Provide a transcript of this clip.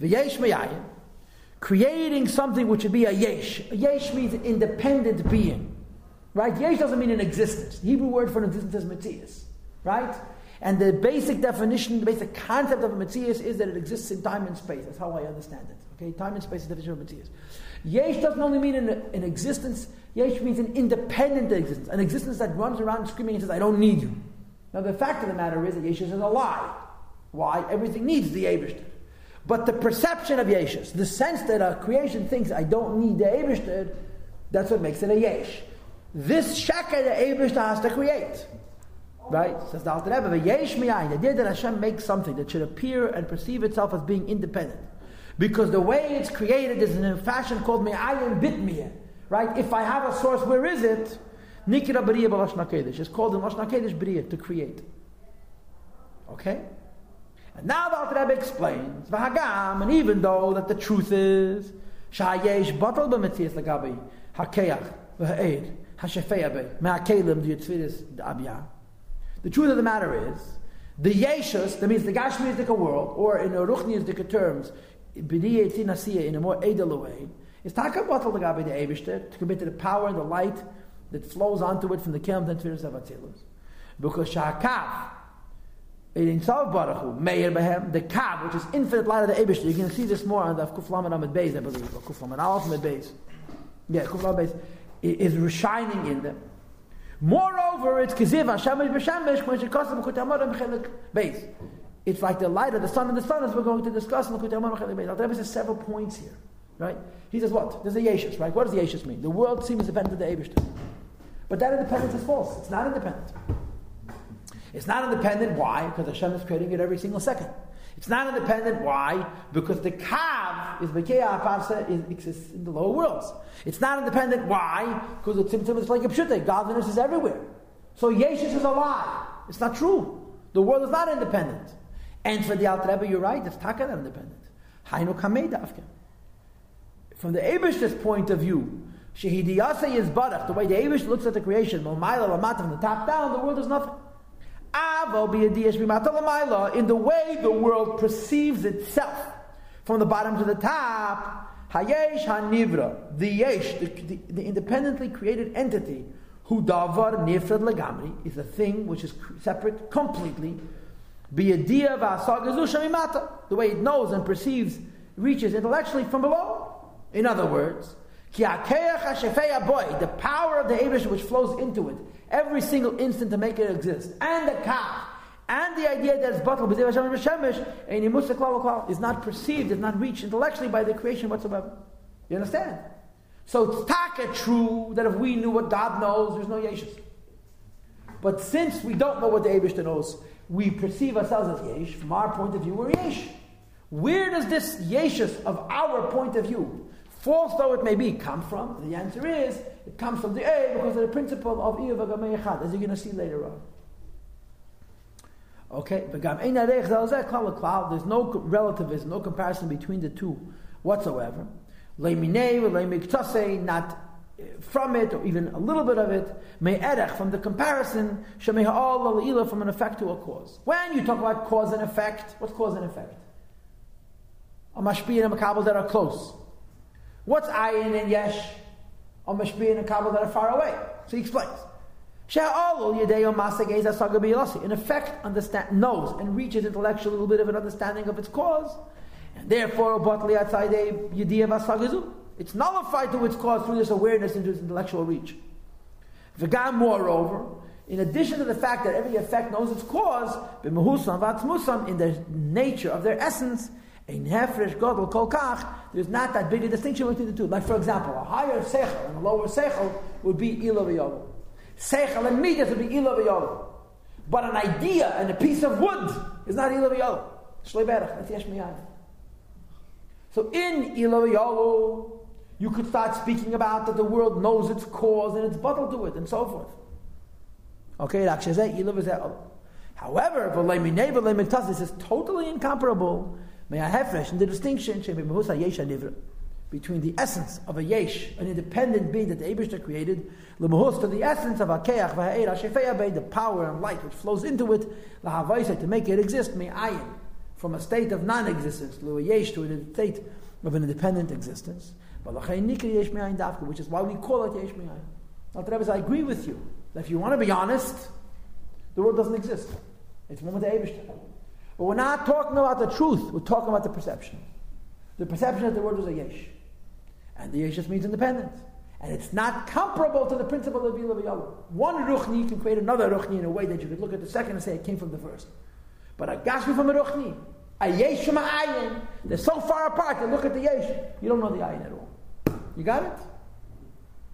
V'yesh me'ayin, creating something which would be a yesh. A yesh means independent being. Right? Yesh doesn't mean an existence. The Hebrew word for an existence is metzias. Right? And the basic definition, the basic concept of a metzias is that it exists in time and space. That's how I understand it. Okay? Time and space is the definition of metzias. Yesh doesn't only mean an, an existence, yesh means an independent existence. An existence that runs around screaming and says, I don't need you. Now the fact of the matter is that yesh is a lie. Why? Everything needs the Abishter. But the perception of Yeshus, the sense that a creation thinks I don't need the Abishter, that's what makes it a Yesh. This Shaka the Abishter has to create. Right? Says the Alter Rebbe, Yesh miyayin, the idea that Hashem makes something that should appear and perceive itself as being independent. Because the way it's created is in a fashion called miyayin bitmiyah. Right? If I have a source, where is it? Nikra b'riyah b'lashna. It's called in lashna kedesh b'riyah, to create. Okay? And now the Alter Rebbe explains, V'hagam, and even though that the truth is, Shayesh batal b'metzias lagabi, hakeach, v'ha'ed, hashefeya be, me'akelim d'yitzvidis d'abiyah. The truth of the matter is, the Yeshus, that means the Gashmiistic world, or in Ruchniistic terms, in a more edel way, is taka batal lagabi the to commit to the power and the light that flows onto it from the Keilim and Sefiros of Atzilus. Because Shakav, Tzav Baruch Hu, Meir Behem, the Kav, which is infinite light of the Eibishter. You can see this more on the Kuf Lamed Amid Beis, I believe, or Kuf Lamed Aleph Amid Beis. Yeah, Kuf Lamed Beis is shining in them. Moreover, it's Kiziv Hashem B'Shemesh when she Beis. It's like the light of the sun and the sun, as we're going to discuss in Kut Amarim Chelik Beis. There is several points here, right? He says what? There's a Yeshus, right? What does the Yeshus mean? The world seems dependent of the Eibishter. But that independence is false. It's not independent. It's not independent. Why? Because Hashem is creating it every single second. It's not independent. Why? Because the Kav is Apavsa exists in the lower worlds. It's not independent. Why? Because the symptom is like a pshute. Godliness is everywhere. So Yeshus is a lie. It's not true. The world is not independent. And for the Alter Rebbe, you're right. It's taka not independent. Hainu kamei. From the Abish's point of view, Shehidiyase is barach. The way the Abish looks at the creation, from the top down, the world is nothing. In the way the world perceives itself, from the bottom to the top, Hayesh Hanivra, the Yesh, the, the, independently created entity, who davar nifrad legamri, is a thing which is separate completely. The way it knows and perceives, reaches intellectually from below. In other words, the power of the Abish which flows into it, every single instant to make it exist, and the kaf, and the idea that it's batal is not perceived, is not reached intellectually by the creation whatsoever. You understand? So it's taka true that if we knew what God knows, there's no yeshus. But since we don't know what the Abishta knows, we perceive ourselves as yesh. From our point of view, we're yesh. Where does this yeshus of our point of view, false though it may be, come from? The answer is it comes from the A because of the principle of Iyavagameyachad, as you're going to see later on. Okay, there's no relativism, no comparison between the two whatsoever. Not eh, from it, or even a little bit of it, from the comparison, from an effect to a cause. When you talk about cause and effect, what's cause and effect? A mashpi and a makabal that are close. What's ayin and yesh? A mashpi and a makabal that are far away. So he explains. In effect, understand, knows and reaches intellectual a little bit of an understanding of its cause, and therefore, it's nullified to its cause through this awareness into its intellectual reach. Moreover, in addition to the fact that every effect knows its cause, in the nature of their essence, there's not that big a distinction between the two. Like, for example, a higher sechel and a lower sechel would be ilo Seichel and midas would be v'yolo. But an idea and a piece of wood is not ilo v'yolo. Shlei berach, that's yesh. So in ilo v'yolo, you could start speaking about that the world knows its cause and its bottle to it and so forth. Okay, However, this is totally incomparable. May I have fresh in the distinction between the essence of a yesh, an independent being that the Abishta created, to the essence of a keach the power and light which flows into it, to make it exist, me'ayin, from a state of non-existence to a to a state of an independent existence. Which is why we call it yesh me'ayin. Now, I agree with you that if you want to be honest, the world doesn't exist. It's one with the Eibushter. But we're not talking about the truth. We're talking about the perception. The perception that the word was a yesh, and the yesh just means independent. And it's not comparable to the principle of Yilav One Ruchni can create another Ruchni in a way that you could look at the second and say it came from the first. But a Gashmi from a Ruchni, a Yesh from a Ayin, they're so far apart, you look at the Yesh, you don't know the Ayin at all. You got it?